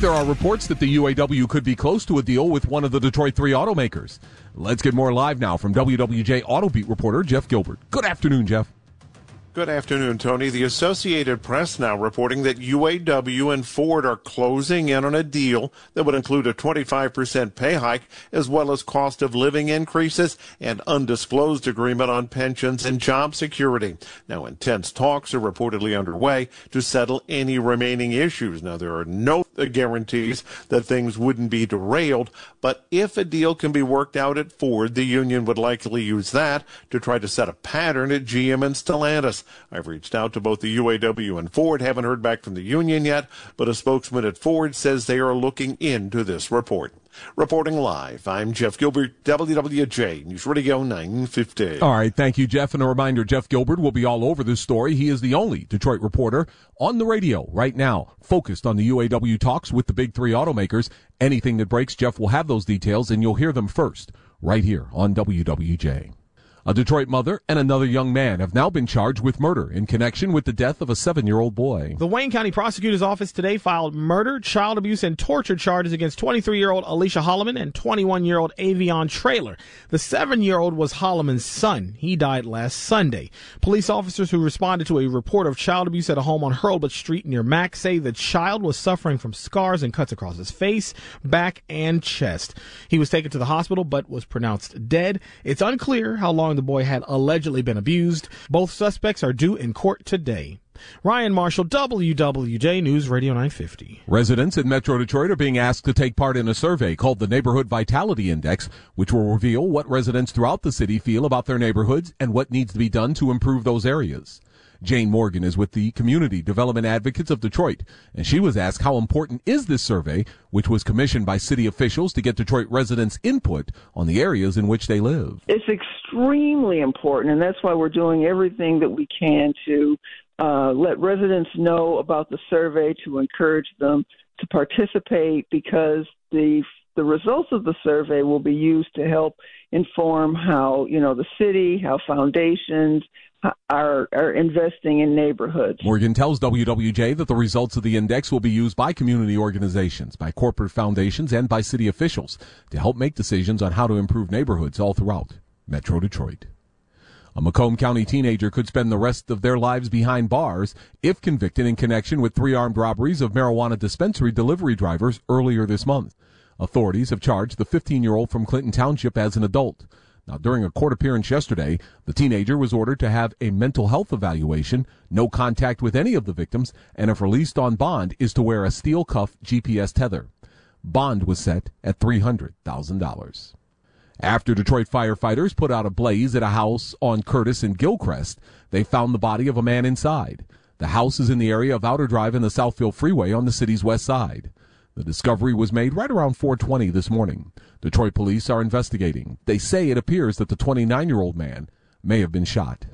There are reports that the UAW could be close to a deal with one of the Detroit 3 automakers. Let's get more live now from WWJ Auto Beat reporter Jeff Gilbert. Good afternoon, Jeff. Good afternoon, Tony. The Associated Press now reporting that UAW and Ford are closing in on a deal that would include a 25% pay hike as well as cost of living increases and undisclosed agreement on pensions and job security. Now, intense talks are reportedly underway to settle any remaining issues. Now, there are no Uh, guarantees that things wouldn't be derailed, but if a deal can be worked out at Ford, the union would likely use that to try to set a pattern at GM and Stellantis. I've reached out to both the UAW and Ford, haven't heard back from the union yet, but a spokesman at Ford says they are looking into this report. Reporting live, I'm Jeff Gilbert, WWJ News Radio 950. All right, thank you, Jeff. And a reminder, Jeff Gilbert will be all over this story. He is the only Detroit reporter on the radio right now, focused on the UAW talks with the big three automakers. Anything that breaks, Jeff will have those details, and you'll hear them first right here on WWJ. A Detroit mother and another young man have now been charged with murder in connection with the death of a seven year old boy. The Wayne County Prosecutor's Office today filed murder, child abuse, and torture charges against 23 year old Alicia Holloman and 21 year old Avion Trailer. The seven year old was Holloman's son. He died last Sunday. Police officers who responded to a report of child abuse at a home on Hurlbut Street near Mack say the child was suffering from scars and cuts across his face, back, and chest. He was taken to the hospital but was pronounced dead. It's unclear how long the boy had allegedly been abused. Both suspects are due in court today. Ryan Marshall, WWJ News Radio 950. Residents in Metro Detroit are being asked to take part in a survey called the Neighborhood Vitality Index, which will reveal what residents throughout the city feel about their neighborhoods and what needs to be done to improve those areas. Jane Morgan is with the Community Development Advocates of Detroit, and she was asked how important is this survey, which was commissioned by city officials to get Detroit residents' input on the areas in which they live. It's extremely important, and that's why we're doing everything that we can to uh, let residents know about the survey, to encourage them to participate, because the the results of the survey will be used to help inform how you know the city, how foundations, are are investing in neighborhoods. Morgan tells WWJ that the results of the index will be used by community organizations, by corporate foundations, and by city officials to help make decisions on how to improve neighborhoods all throughout Metro Detroit. A Macomb County teenager could spend the rest of their lives behind bars if convicted in connection with three armed robberies of marijuana dispensary delivery drivers earlier this month. Authorities have charged the 15 year old from Clinton Township as an adult. Now, during a court appearance yesterday, the teenager was ordered to have a mental health evaluation, no contact with any of the victims, and if released on bond, is to wear a steel cuff GPS tether. Bond was set at $300,000. After Detroit firefighters put out a blaze at a house on Curtis and Gilchrist, they found the body of a man inside. The house is in the area of Outer Drive and the Southfield Freeway on the city's west side. The discovery was made right around 420 this morning. Detroit police are investigating. They say it appears that the 29-year-old man may have been shot.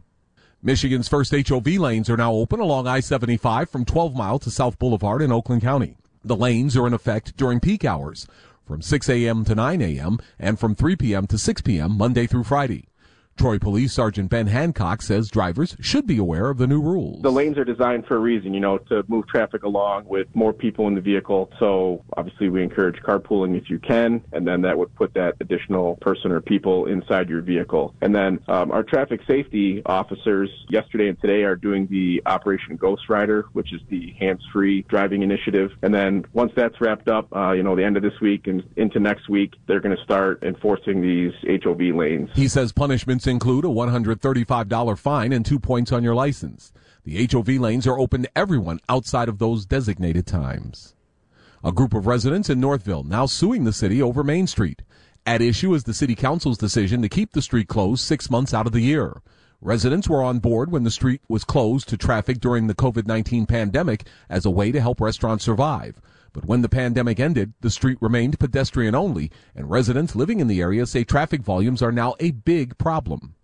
Michigan's first HOV lanes are now open along I-75 from 12 Mile to South Boulevard in Oakland County. The lanes are in effect during peak hours from 6 a.m. to 9 a.m. and from 3 p.m. to 6 p.m. Monday through Friday. Troy Police Sergeant Ben Hancock says drivers should be aware of the new rules. The lanes are designed for a reason, you know, to move traffic along with more people in the vehicle. So obviously we encourage carpooling if you can, and then that would put that additional person or people inside your vehicle. And then um, our traffic safety officers yesterday and today are doing the Operation Ghost Rider, which is the hands-free driving initiative. And then once that's wrapped up, uh, you know, the end of this week and into next week, they're going to start enforcing these HOV lanes. He says punishments include a $135 fine and two points on your license. The HOV lanes are open to everyone outside of those designated times. A group of residents in Northville now suing the city over Main Street. At issue is the city council's decision to keep the street closed six months out of the year. Residents were on board when the street was closed to traffic during the COVID-19 pandemic as a way to help restaurants survive. But when the pandemic ended, the street remained pedestrian only, and residents living in the area say traffic volumes are now a big problem.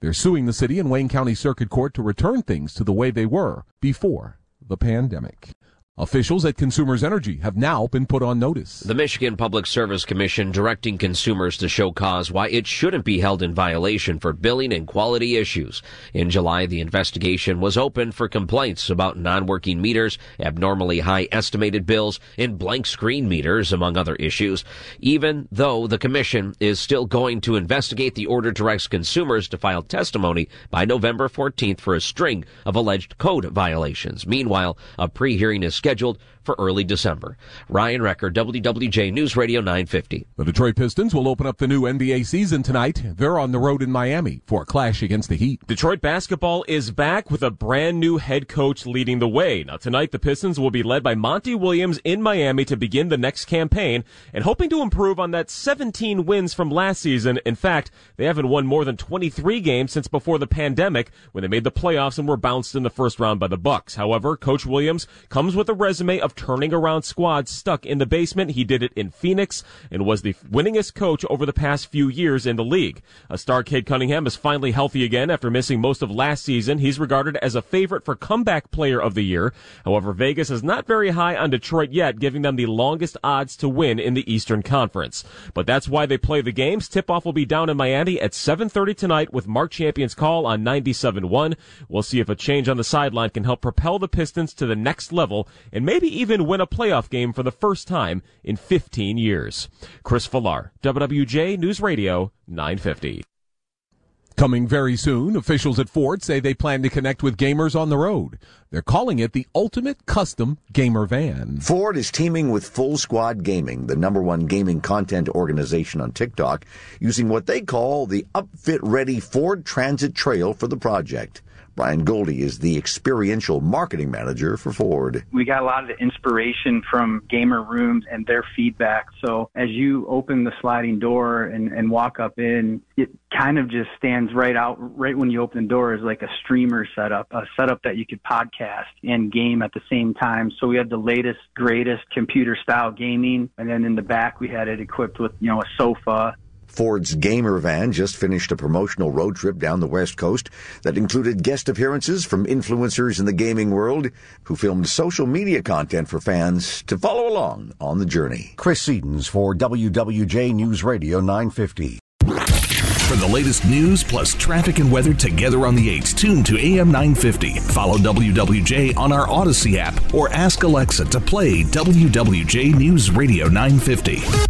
They're suing the city and Wayne County Circuit Court to return things to the way they were before the pandemic. Officials at Consumers Energy have now been put on notice. The Michigan Public Service Commission directing consumers to show cause why it shouldn't be held in violation for billing and quality issues. In July, the investigation was opened for complaints about non-working meters, abnormally high estimated bills, and blank screen meters, among other issues. Even though the commission is still going to investigate, the order directs consumers to file testimony by November 14th for a string of alleged code violations. Meanwhile, a pre-hearing is scheduled scheduled for early December. Ryan Recker, WWJ News Radio 950. The Detroit Pistons will open up the new NBA season tonight. They're on the road in Miami for a clash against the Heat. Detroit basketball is back with a brand new head coach leading the way. Now tonight the Pistons will be led by Monty Williams in Miami to begin the next campaign and hoping to improve on that 17 wins from last season. In fact, they haven't won more than 23 games since before the pandemic when they made the playoffs and were bounced in the first round by the Bucks. However, Coach Williams comes with resume of turning around squads stuck in the basement. He did it in Phoenix and was the winningest coach over the past few years in the league. A star Cade Cunningham is finally healthy again after missing most of last season. He's regarded as a favorite for comeback player of the year. However, Vegas is not very high on Detroit yet, giving them the longest odds to win in the Eastern Conference. But that's why they play the games. Tip-off will be down in Miami at 7.30 tonight with Mark Champion's call on 97.1. We'll see if a change on the sideline can help propel the Pistons to the next level and maybe even win a playoff game for the first time in 15 years. Chris Villar, WWJ News Radio 950. Coming very soon, officials at Ford say they plan to connect with gamers on the road. They're calling it the ultimate custom gamer van. Ford is teaming with Full Squad Gaming, the number one gaming content organization on TikTok, using what they call the upfit ready Ford Transit Trail for the project. Brian Goldie is the experiential marketing manager for Ford. We got a lot of inspiration from gamer rooms and their feedback. So as you open the sliding door and, and walk up in, it kind of just stands right out right when you open the door is like a streamer setup, a setup that you could podcast and game at the same time. So we had the latest, greatest computer style gaming. And then in the back, we had it equipped with, you know, a sofa Ford's Gamer Van just finished a promotional road trip down the West Coast that included guest appearances from influencers in the gaming world who filmed social media content for fans to follow along on the journey. Chris Sedens for WWJ News Radio 950. For the latest news plus traffic and weather together on the 8s, tune to AM 950. Follow WWJ on our Audacy app or ask Alexa to play WWJ News Radio 950.